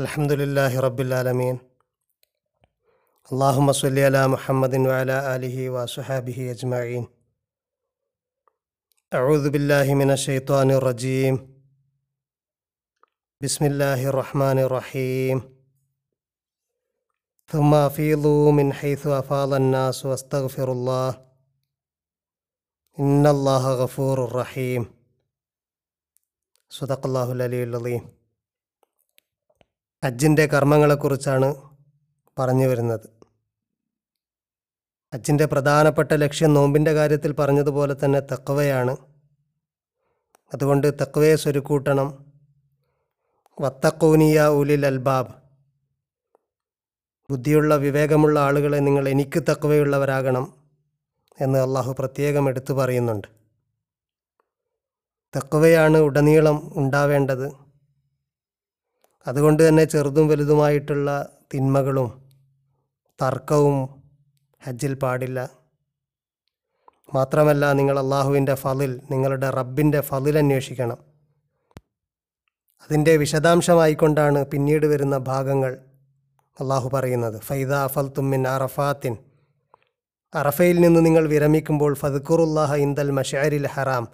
الحمد لله رب العالمين. اللهم صل على محمد وعلى آله وصحابه أجمعين. أعوذ بالله من الشيطان الرجيم. بسم الله الرحمن الرحيم. ثم أفيضوا من حيث أفاض الناس واستغفروا الله. إن الله غفور رحيم. صدق الله العلي العظيم. ഹജ്ജിന്റെ കർമ്മങ്ങളെക്കുറിച്ചാണ് പറഞ്ഞു വരുന്നത്. ഹജ്ജിന്റെ പ്രധാനപ്പെട്ട ലക്ഷ്യം നോമ്പിന്റെ കാര്യത്തിൽ പറഞ്ഞതുപോലെ തന്നെ തക്കവയാണ് അതുകൊണ്ട് തക്വയെ സ്വരുക്കൂട്ടണം. വത്തക്കൂനിയ ഉലിൽ അൽബാബ്. ബുദ്ധിയുള്ള വിവേകമുള്ള ആളുകളെ നിങ്ങൾ എനിക്ക് തക്കവയുള്ളവരാകണം എന്ന് അള്ളാഹു പ്രത്യേകം എടുത്തു പറയുന്നുണ്ട്. തക്കവയാണ് ഉടനീളം ഉണ്ടാവേണ്ടത്. അതുകൊണ്ട് തന്നെ ചെറുതും വലുതുമായിട്ടുള്ള തിന്മകളും തർക്കവും ഹജ്ജിൽ പാടില്ല. മാത്രമല്ല നിങ്ങൾ അള്ളാഹുവിന്റെ ഫലിൽ നിങ്ങളുടെ റബ്ബിന്റെ ഫലിൽ അന്വേഷിക്കണം. അതിന്റെ വിശദാംശമായിക്കൊണ്ടാണ് പിന്നീട് വരുന്ന ഭാഗങ്ങൾ അള്ളാഹു പറയുന്നത്. ഫൈദ അഫൽ തുമ്മിൻ അറഫാത്തിൻ. അറഫയിൽ നിന്ന് നിങ്ങൾ വിരമിക്കുമ്പോൾ ഫതുക്കുറുല്ലാഹ ഇന്ദൽ മഷാരിൽ ഹറാം.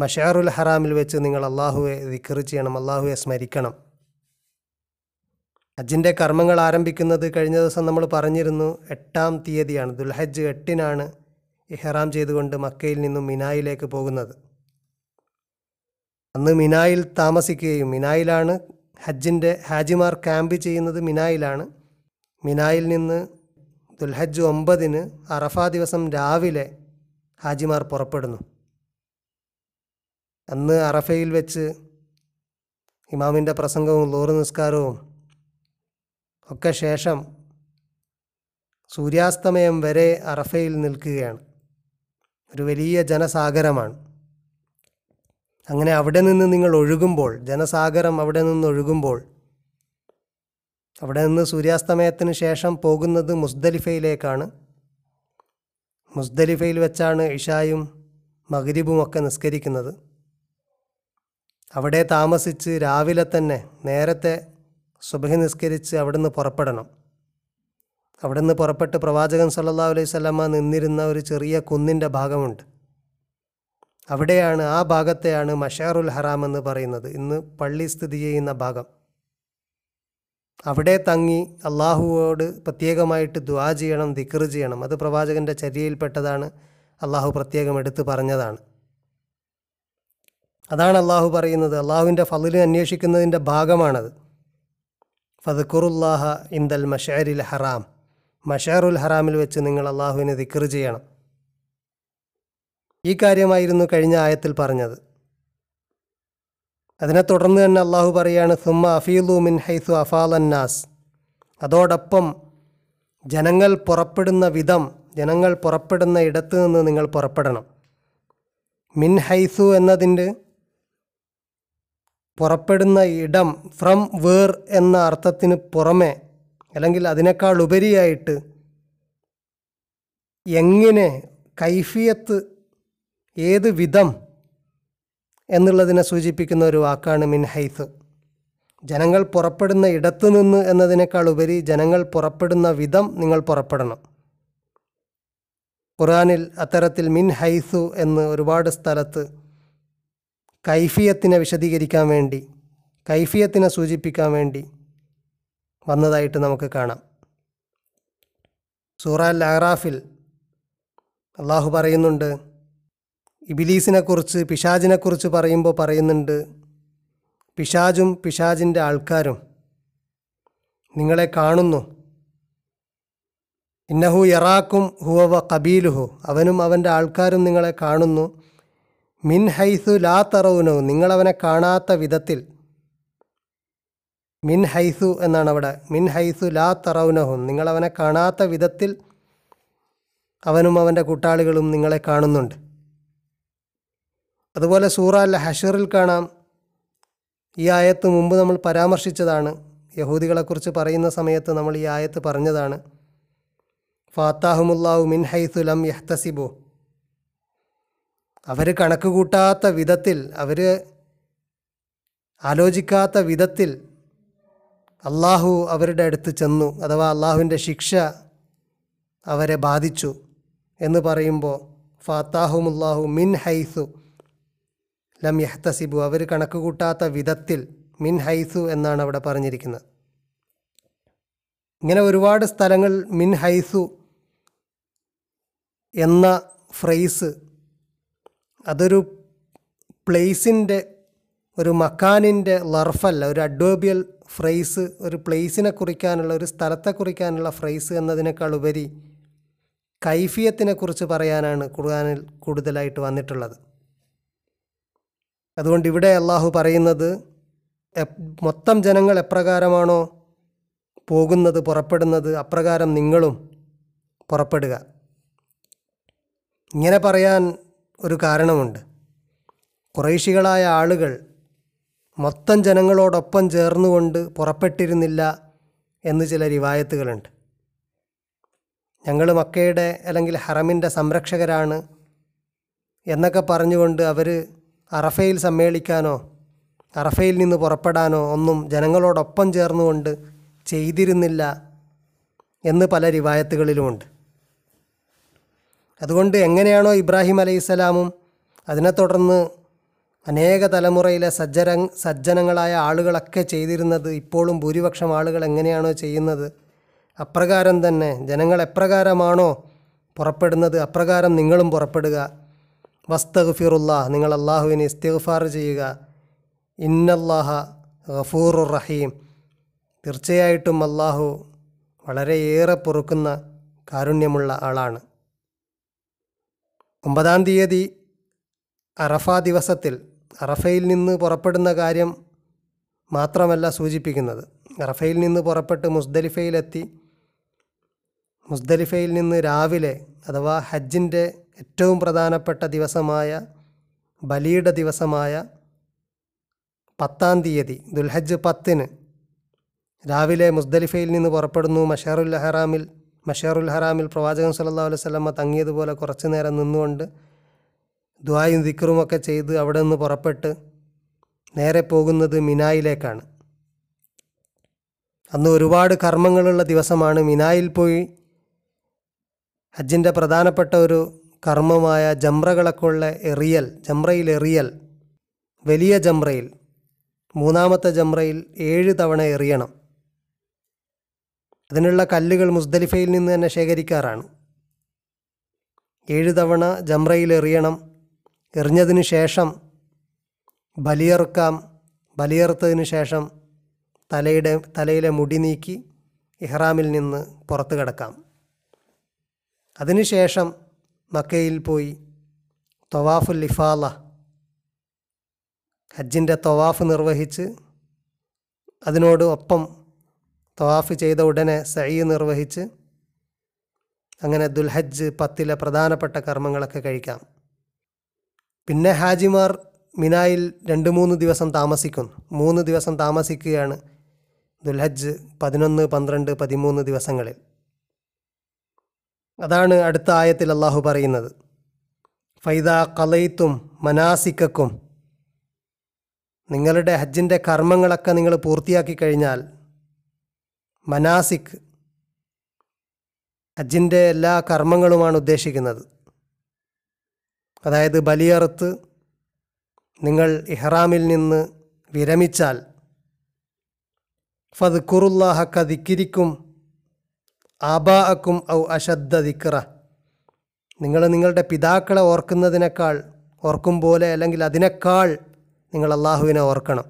മഷാറുൽ ഹറാമിൽ വെച്ച് നിങ്ങൾ അള്ളാഹുവെ ദിക്കർ ചെയ്യണം അള്ളാഹുവെ സ്മരിക്കണം. ഹജ്ജിന്റെ കർമ്മങ്ങൾ ആരംഭിക്കുന്നത് കഴിഞ്ഞ ദിവസം നമ്മൾ പറഞ്ഞിരുന്നു എട്ടാം തീയതിയാണ് ദുൽഹജ്ജ് എട്ടിനാണ് ഇഹ്റാം ചെയ്തുകൊണ്ട് മക്കയിൽ നിന്നും മിനായിലേക്ക് പോകുന്നത്. അന്ന് മിനായിൽ താമസിക്കുകയും മിനായിലാണ് ഹജ്ജിന്റെ ഹാജിമാർ ക്യാമ്പ് ചെയ്യുന്നത് മിനായിലാണ്. മിനായിൽ നിന്ന് ദുൽഹജ്ജ് ഒമ്പതിന് അറഫ ദിവസം രാവിലെ ഹാജിമാർ പുറപ്പെടുന്നു. അന്ന് അറഫയിൽ വെച്ച് ഇമാമിന്റെ പ്രസംഗവും ലോറ് നിസ്കാരവും ഒക്കെ ശേഷം സൂര്യാസ്തമയം വരെ അറഫയിൽ നിൽക്കുകയാണ്. ഒരു വലിയ ജനസാഗരമാണ്. അങ്ങനെ അവിടെ നിന്ന് നിങ്ങൾ ഒഴുകുമ്പോൾ ജനസാഗരം അവിടെ നിന്ന് ഒഴുകുമ്പോൾ അവിടെ നിന്ന് സൂര്യാസ്തമയത്തിന് ശേഷം പോകുന്നത് മുസ്ദലിഫയിലേക്കാണ്. മുസ്ദലിഫയിൽ വെച്ചാണ് ഇഷായും മഗ്രിബും ഒക്കെ നിസ്കരിക്കുന്നത്. അവിടെ താമസിച്ച് രാവിലെ തന്നെ നേരത്തെ സുബഹി നിസ്കരിച്ച് അവിടുന്ന് പുറപ്പെടണം. അവിടുന്ന് പുറപ്പെട്ട് പ്രവാചകൻ സല്ലാ അലൈഹി സ്വലമ നിന്നിരുന്ന ഒരു ചെറിയ കുന്നിന്റെ ഭാഗമുണ്ട്. അവിടെയാണ് ആ ഭാഗത്തെയാണ് മഷാറുൽ ഹറാം എന്ന് പറയുന്നത്. ഇന്ന് പള്ളി സ്ഥിതി ചെയ്യുന്ന ഭാഗം. അവിടെ തങ്ങി അള്ളാഹുവോട് പ്രത്യേകമായിട്ട് ദ്വാ ചെയ്യണം ദിക്കർ ചെയ്യണം. അത് പ്രവാചകന്റെ ചര്യയിൽപ്പെട്ടതാണ്. അള്ളാഹു പ്രത്യേകം എടുത്തു പറഞ്ഞതാണ്. അതാണ് അള്ളാഹു പറയുന്നത്. അള്ളാഹുവിന്റെ ഫലിന് അന്വേഷിക്കുന്നതിന്റെ ഭാഗമാണത്. ഫദ്ഖുറുല്ലാഹ ഇന്ദൽ മഷാരിൽ ഹറാം. മഷാറുൽ ഹറാമിൽ വെച്ച് നിങ്ങൾ അള്ളാഹുവിനെ ദിക്കർ ചെയ്യണം. ഈ കാര്യമായിരുന്നു കഴിഞ്ഞ ആയത്തിൽ പറഞ്ഞത്. അതിനെ തുടർന്ന് തന്നെ അള്ളാഹു പറയാണ് സുമ്മ അഫീലു മിൻ ഹൈസു അഫാലന്നാസ് അതോടൊപ്പം ജനങ്ങൾ പുറപ്പെടുന്ന വിധം ജനങ്ങൾ പുറപ്പെടുന്ന ഇടത്ത് നിന്ന് നിങ്ങൾ പുറപ്പെടണം. മിൻ ഹൈസു എന്നതിന്റെ പുറപ്പെടുന്ന ഇടം ഫ്രം വേർ എന്ന അർത്ഥത്തിന് പുറമെ അല്ലെങ്കിൽ അതിനേക്കാൾ ഉപരിയായിട്ട് എങ്ങനെ കൈഫിയത്ത് ഏത് വിധം എന്നുള്ളതിനെ സൂചിപ്പിക്കുന്ന ഒരു വാക്കാണ് മിൻ ഹൈസ്. ജനങ്ങൾ പുറപ്പെടുന്ന ഇടത്തു നിന്ന് എന്നതിനേക്കാൾ ഉപരി ജനങ്ങൾ പുറപ്പെടുന്ന വിധം നിങ്ങൾ പുറപ്പെടണം. ഖുറാനിൽ അത്തരത്തിൽ മിൻ ഹൈസു എന്ന് ഒരുപാട് സ്ഥലത്ത് കൈഫിയത്തിനെ വിശദീകരിക്കാൻ വേണ്ടി കൈഫിയത്തിനെ സൂചിപ്പിക്കാൻ വേണ്ടി വന്നതായിട്ട് നമുക്ക് കാണാം. സൂറ അൽ അഹ്റാഫിൽ അള്ളാഹു പറയുന്നുണ്ട് ഇബിലീസിനെക്കുറിച്ച് പിശാജിനെക്കുറിച്ച് പറയുമ്പോൾ പറയുന്നുണ്ട് പിശാജും പിശാജിന്റെ ആൾക്കാരും നിങ്ങളെ കാണുന്നു. ഇന്നഹു യറാക്കും ഹുവ കബീലുഹു അവനും അവന്റെ ആൾക്കാരും നിങ്ങളെ കാണുന്നു. മിൻ ഹൈസു ലാ തറവുനോ നിങ്ങളവനെ കാണാത്ത വിധത്തിൽ. മിൻ ഹൈസു എന്നാണ് അവിടെ. മിൻ ഹൈസു ലാ തറവുനഹും നിങ്ങളവനെ കാണാത്ത വിധത്തിൽ അവനും അവന്റെ കൂട്ടാളികളും നിങ്ങളെ കാണുന്നുണ്ട്. അതുപോലെ സൂറ അല്ല ഹഷറിൽ കാണാം. ഈ ആയത്ത് മുമ്പ് നമ്മൾ പരാമർശിച്ചതാണ്. യഹൂദികളെക്കുറിച്ച് പറയുന്ന സമയത്ത് നമ്മൾ ഈ ആയത്ത് പറഞ്ഞതാണ്. ഫാത്താഹുമുല്ലാഹു മിൻ ഹൈസു ലം യഹ്തസിബു. അവർ കണക്ക് കൂട്ടാത്ത വിധത്തിൽ അവർ ആലോചിക്കാത്ത വിധത്തിൽ അള്ളാഹു അവരുടെ അടുത്ത് ചെന്നു അഥവാ അള്ളാഹുവിന്റെ ശിക്ഷ അവരെ ബാധിച്ചു എന്ന് പറയുമ്പോൾ ഫാത്താഹുമുല്ലാഹു മിൻ ഹൈസു ലം യഹ്തസിബു അവർ കണക്ക് കൂട്ടാത്ത വിധത്തിൽ മിൻ ഹൈസു എന്നാണ് അവിടെ പറഞ്ഞിരിക്കുന്നത്. ഇങ്ങനെ ഒരുപാട് സ്ഥലങ്ങൾ മിൻ ഹൈസു എന്ന ഫ്രേസ് അതൊരു പ്ലേസിന്റെ ഒരു മക്കാനിന്റെ ലർഫല്ല ഒരു അഡ്വേബിയൽ ഫ്രേസ് ഒരു പ്ലേസിനെ കുറിക്കാനുള്ള ഒരു സ്ഥലത്തെ കുറിക്കാനുള്ള ഫ്രേസ് എന്നതിനേക്കാൾ ഉപരി കൈഫിയത്തിനെ കുറിച്ച് പറയാനാണ് ഖുർആനിൽ കൂടുതലായിട്ട് വന്നിട്ടുള്ളത്. അതുകൊണ്ട് ഇവിടെ അള്ളാഹു പറയുന്നത് മൊത്തം ജനങ്ങൾ എപ്രകാരമാണോ പോകുന്നത് പുറപ്പെടുന്നത് അപ്രകാരം നിങ്ങളും പുറപ്പെടുക. ഇങ്ങനെ പറയാൻ ഒരു കാരണമുണ്ട്. കുറേശികളായ ആളുകൾ മൊത്തം ജനങ്ങളോടൊപ്പം ചേർന്നുകൊണ്ട് പുറപ്പെട്ടിരുന്നില്ല എന്ന് ചില റിവായത്തുകളുണ്ട്. ഞങ്ങൾ മക്കയുടെ അല്ലെങ്കിൽ ഹറമിന്റെ സംരക്ഷകരാണ് എന്നൊക്കെ പറഞ്ഞുകൊണ്ട് അവർ അറഫയിൽ സമ്മേളിക്കാനോ അറഫയിൽ നിന്ന് പുറപ്പെടാനോ ഒന്നും ജനങ്ങളോടൊപ്പം ചേർന്നുകൊണ്ട് ചെയ്തിരുന്നില്ല എന്ന് പല റിവായത്തുകളിലുമുണ്ട്. അതുകൊണ്ട് എങ്ങനെയാണോ ഇബ്രാഹിം അലൈഹിസ്സലാമും അതിനെ തുടർന്ന് അനേക തലമുറയിലെ സജ്ജര സജ്ജനങ്ങളായ ആളുകളൊക്കെ ചെയ്തിരുന്നത് ഇപ്പോഴും ഭൂരിപക്ഷം ആളുകൾ എങ്ങനെയാണോ ചെയ്യുന്നത് അപ്രകാരം തന്നെ ജനങ്ങൾ എപ്രകാരമാണോ പുറപ്പെടുന്നത് അപ്രകാരം നിങ്ങളും പുറപ്പെടുക. വസ്തഗ്ഫിറുല്ലാ നിങ്ങൾ അള്ളാഹുവിനെ ഇസ്തിഗ്ഫാർ ചെയ്യുക. ഇന്നല്ലാഹ ഗഫൂറുർ റഹീം. തീർച്ചയായിട്ടും അള്ളാഹു വളരെയേറെ പൊറുക്കുന്ന കാരുണ്യമുള്ള ആളാണ്. ഒമ്പതാം തീയതി അറഫ ദിവസത്തിൽ അറഫയിൽ നിന്ന് പുറപ്പെടുന്ന കാര്യം മാത്രമല്ല സൂചിപ്പിക്കുന്നത്. അറഫയിൽ നിന്ന് പുറപ്പെട്ട് മുസ്ദലിഫയിലെത്തി മുസ്ദലിഫയിൽ നിന്ന് രാവിലെ അഥവാ ഹജ്ജിന്റെ ഏറ്റവും പ്രധാനപ്പെട്ട ദിവസമായ ബലിയുടെ ദിവസമായ പത്താം തീയതി ദുൽഹജ്ജ് പത്തിന് രാവിലെ മുസ്ദലിഫയിൽ നിന്ന് പുറപ്പെടുന്നു മഷാറുൽ ഹറാമിൽ മഷാറുൽ ഹറാമിൽ പ്രവാചകൻ സല്ലല്ലാഹു അലൈഹി വസല്ലമ തങ്ങിയതുപോലെ കുറച്ചു നേരം നിന്നുകൊണ്ട് ദ്വായും ദിക്റുമൊക്കെ ചെയ്ത് അവിടെ നിന്ന് പുറപ്പെട്ട് നേരെ പോകുന്നത് മിനായിലേക്കാണ്. അന്ന് ഒരുപാട് കർമ്മങ്ങളുള്ള ദിവസമാണ്. മിനായിൽ പോയി ഹജ്ജിന്റെ പ്രധാനപ്പെട്ട ഒരു കർമ്മമായ ജംറകളൊക്കെ ഉള്ള എറിയൽ ജംറയിൽ എറിയൽ വലിയ ജംറയിൽ മൂന്നാമത്തെ ജംറയിൽ ഏഴ് തവണ എറിയണം. അതിനുള്ള കല്ലുകൾ മുസ്ദലിഫയിൽ നിന്ന് തന്നെ ശേഖരിക്കാറാണ്. ഏഴ് തവണ ജംറയിൽ എറിയണം. എറിഞ്ഞതിന് ശേഷം ബലിയറുക്കാം. ബലിയറുത്തതിന് ശേഷം തലയുടെ തലയിലെ മുടി നീക്കി ഇഹ്റാമിൽ നിന്ന് പുറത്തു കിടക്കാം. അതിനുശേഷം മക്കയിൽ പോയി തൊവാഫുൽ ഇഫാല ഹജ്ജിന്റെ തൊവാഫ് നിർവഹിച്ച് അതിനോട് ഒപ്പം തൊവാഫ് ചെയ്ത ഉടനെ സഈ നിർവഹിച്ച് അങ്ങനെ ദുൽഹജ്ജ് പത്തിലെ പ്രധാനപ്പെട്ട കർമ്മങ്ങളൊക്കെ കഴിക്കാം. പിന്നെ ഹാജിമാർ മിനായിൽ രണ്ട് മൂന്ന് ദിവസം താമസിക്കുന്നു മൂന്ന് ദിവസം താമസിക്കുകയാണ് ദുൽഹജ്ജ് പതിനൊന്ന് പന്ത്രണ്ട് പതിമൂന്ന് ദിവസങ്ങളിൽ. അതാണ് അടുത്ത ആയത്തിൽ അള്ളാഹു പറയുന്നത്. ഫൈദ കലയിത്തും മനാസിക്കും നിങ്ങളുടെ ഹജ്ജിന്റെ കർമ്മങ്ങളൊക്കെ നിങ്ങൾ പൂർത്തിയാക്കി കഴിഞ്ഞാൽ മനാസിക് ഹജ്ജിന്റെ എല്ലാ കർമ്മങ്ങളുമാണ് ഉദ്ദേശിക്കുന്നത്. അതായത് ബലിയറുത്ത് നിങ്ങൾ ഇഹ്റാമിൽ നിന്ന് വിരമിച്ചാൽ ഫത് കുറുല്ലാഹക്ക ദിക്കിരിക്കും ആബാഅക്കും ഔ അശദ്ധ ദിക്റ. നിങ്ങൾ നിങ്ങളുടെ പിതാക്കളെ ഓർക്കുന്നതിനേക്കാൾ ഓർക്കും പോലെ അല്ലെങ്കിൽ അതിനേക്കാൾ നിങ്ങൾ അള്ളാഹുവിനെ ഓർക്കണം.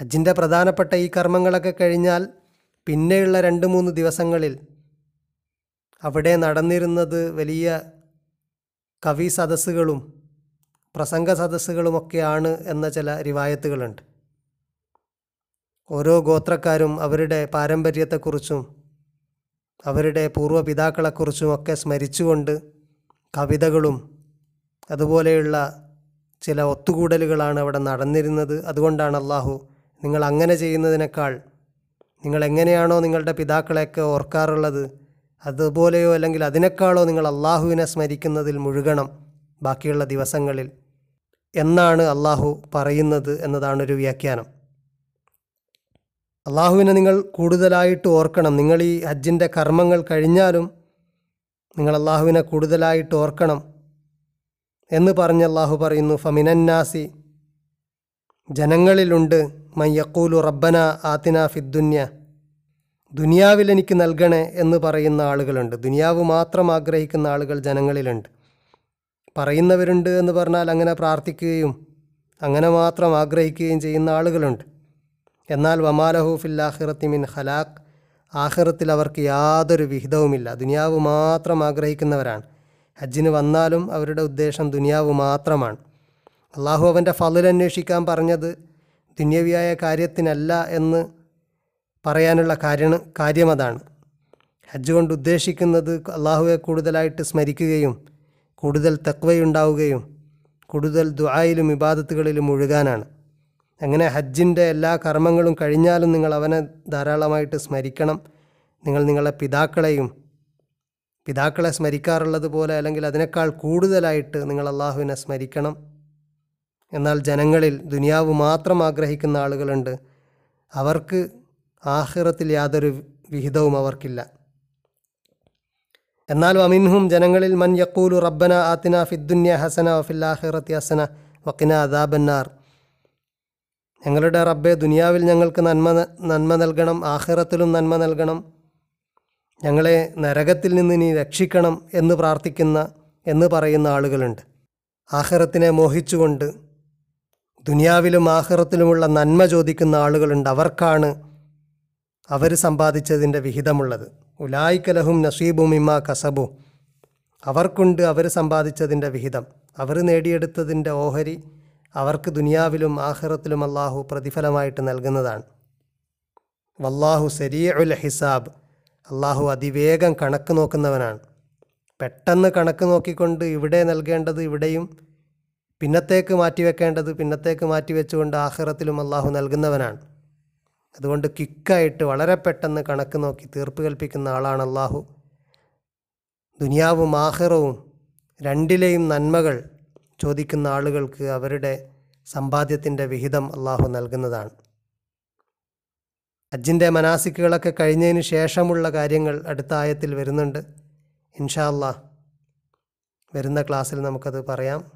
ഹജ്ജിന്റെ പ്രധാനപ്പെട്ട ഈ കർമ്മങ്ങളൊക്കെ കഴിഞ്ഞാൽ പിന്നെയുള്ള രണ്ട് മൂന്ന് ദിവസങ്ങളിൽ അവിടെ നടന്നിരുന്നത് വലിയ കവി സദസ്സുകളും പ്രസംഗ സദസ്സുകളുമൊക്കെയാണ് എന്ന ചില റിവായത്തുകളുണ്ട്. ഓരോ ഗോത്രക്കാരും അവരുടെ പാരമ്പര്യത്തെക്കുറിച്ചും അവരുടെ പൂർവപിതാക്കളെക്കുറിച്ചും ഒക്കെ സ്മരിച്ചുകൊണ്ട് കവിതകളും അതുപോലെയുള്ള ചില ഒത്തുകൂടലുകളാണ് അവിടെ നടന്നിരുന്നത്. അതുകൊണ്ടാണ് അള്ളാഹു നിങ്ങൾ അങ്ങനെ ചെയ്യുന്നതിനേക്കാൾ നിങ്ങൾ എങ്ങനെയാണോ നിങ്ങളുടെ പിതാക്കളെയൊക്കെ ഓർക്കാറുള്ളത് അതുപോലെയോ അല്ലെങ്കിൽ അതിനേക്കാളോ നിങ്ങൾ അള്ളാഹുവിനെ സ്മരിക്കുന്നതിൽ മുഴുകണം ബാക്കിയുള്ള ദിവസങ്ങളിൽ. എന്നാണ് അള്ളാഹു പറയുന്നത് എന്നതാണൊരു വ്യാഖ്യാനം. അള്ളാഹുവിനെ നിങ്ങൾ കൂടുതലായിട്ട് ഓർക്കണം. നിങ്ങൾ ഈ ഹജ്ജിന്റെ കർമ്മങ്ങൾ കഴിഞ്ഞാലും നിങ്ങൾ അള്ളാഹുവിനെ കൂടുതലായിട്ട് ഓർക്കണം എന്ന് പറഞ്ഞ് അള്ളാഹു പറയുന്നു ഫമിനന്നാസി ജനങ്ങളിലുണ്ട്. മയ്യക്കൂലു റബ്ബന ആത്തിന ഫിദ്ദുന്യ ദുനിയാവിൽ എനിക്ക് നൽകണേ എന്ന് പറയുന്ന ആളുകളുണ്ട്. ദുനിയാവ് മാത്രം ആഗ്രഹിക്കുന്ന ആളുകൾ ജനങ്ങളിലുണ്ട്. പറയുന്നവരുണ്ട് എന്ന് പറഞ്ഞാൽ അങ്ങനെ പ്രാർത്ഥിക്കുകയും അങ്ങനെ മാത്രം ആഗ്രഹിക്കുകയും ചെയ്യുന്ന ആളുകളുണ്ട്. എന്നാൽ വമാലഹു ഫിൽ ആഖിറത്തി മിൻ ഹലാഖ് ആഹിറത്തിൽ അവർക്ക് യാതൊരു വിഹിതവുമില്ല. ദുനിയാവ് മാത്രം ആഗ്രഹിക്കുന്നവരാണ്. ഹജ്ജിന് വന്നാലും അവരുടെ ഉദ്ദേശം ദുനിയാവ് മാത്രമാണ്. അള്ളാഹു അവന്റെ അന്വേഷിക്കാൻ പറഞ്ഞത് ദുന്യവിയായ കാര്യത്തിനല്ല എന്ന് പറയാനുള്ള കാര്യം കാര്യം അതാണ്. ഹജ്ജ് കൊണ്ട് ഉദ്ദേശിക്കുന്നത് അള്ളാഹുവെ കൂടുതലായിട്ട് സ്മരിക്കുകയും കൂടുതൽ തക്വയുണ്ടാവുകയും കൂടുതൽ ദുആയിലും ഇബാദത്തുകളിലും മുഴുകാനാണ് അങ്ങനെ ഹജ്ജിന്റെ എല്ലാ കർമ്മങ്ങളും കഴിഞ്ഞാലും നിങ്ങൾ അവനെ ധാരാളമായിട്ട് സ്മരിക്കണം. നിങ്ങൾ നിങ്ങളെ പിതാക്കളെയും പിതാക്കളെ സ്മരിക്കാറുള്ളത് പോലെ അല്ലെങ്കിൽ അതിനേക്കാൾ കൂടുതലായിട്ട് നിങ്ങൾ അള്ളാഹുവിനെ സ്മരിക്കണം. എന്നാൽ ജനങ്ങളിൽ ദുനിയാവ് മാത്രം ആഗ്രഹിക്കുന്ന ആളുകളുണ്ട്. അവർക്ക് ആഹിറത്തിൽ യാതൊരു വിഹിതവും അവർക്കില്ല. എന്നാൽ അമിൻഹും ജനങ്ങളിൽ മൻ യക്കൂലു റബ്ബന ആത്തിന ഫിദ്ദുന്യ ഹസന ഫില്ലാഹിറത്തി ഹസന വക്കിന അദാബന്നാർ ഞങ്ങളുടെ റബ്ബെ ദുനിയാവിൽ ഞങ്ങൾക്ക് നന്മ നന്മ നൽകണം ആഹിറത്തിലും നന്മ നൽകണം. ഞങ്ങളെ നരകത്തിൽ നിന്ന് നീ രക്ഷിക്കണം എന്ന് പ്രാർത്ഥിക്കുന്ന എന്ന് പറയുന്ന ആളുകളുണ്ട്. ആഹിറത്തിനെ മോഹിച്ചുകൊണ്ട് ദുനിയാവിലും ആഹ്റത്തിലുമുള്ള നന്മ ചോദിക്കുന്ന ആളുകളുണ്ട്. അവർക്കാണ് അവർ സമ്പാദിച്ചതിന്റെ വിഹിതമുള്ളത്. ഉലായിക്കലഹും നസീബും ഇമ്മ കസബു. അവർക്കുണ്ട് അവർ സമ്പാദിച്ചതിന്റെ വിഹിതം. അവർ നേടിയെടുത്തതിന്റെ ഓഹരി അവർക്ക് ദുനിയാവിലും ആഹ്റത്തിലും അള്ളാഹു പ്രതിഫലമായിട്ട് നൽകുന്നതാണ്. വല്ലാഹു സരീഉൽ ഹിസാബ്. അള്ളാഹു അതിവേഗം കണക്ക് നോക്കുന്നവനാണ്. പെട്ടെന്ന് കണക്ക് നോക്കിക്കൊണ്ട് ഇവിടെ നൽകേണ്ടത് ഇവിടെയും പിന്നത്തേക്ക് മാറ്റിവെക്കേണ്ടത് പിന്നത്തേക്ക് മാറ്റിവെച്ചുകൊണ്ട് ആഹ്റത്തിലും അള്ളാഹു നൽകുന്നവനാണ്. അതുകൊണ്ട് ക്വിക്കായിട്ട് വളരെ പെട്ടെന്ന് കണക്ക് നോക്കി തീർപ്പ് കൽപ്പിക്കുന്ന ആളാണ് അള്ളാഹു ദുനിയാവും ആഹ്റവും രണ്ടിലെയും നന്മകൾ ചോദിക്കുന്ന ആളുകൾക്ക് അവരുടെ സമ്പാദ്യത്തിന്റെ വിഹിതം അള്ളാഹു നൽകുന്നതാണ്. അജിന്റെ മനാസിക്കുകളൊക്കെ കഴിഞ്ഞതിന് ശേഷമുള്ള കാര്യങ്ങൾ അടുത്ത ആയത്തിൽ വരുന്നുണ്ട്. ഇൻഷാ അള്ളാ വരുന്ന ക്ലാസ്സിൽ നമുക്കത് പറയാം.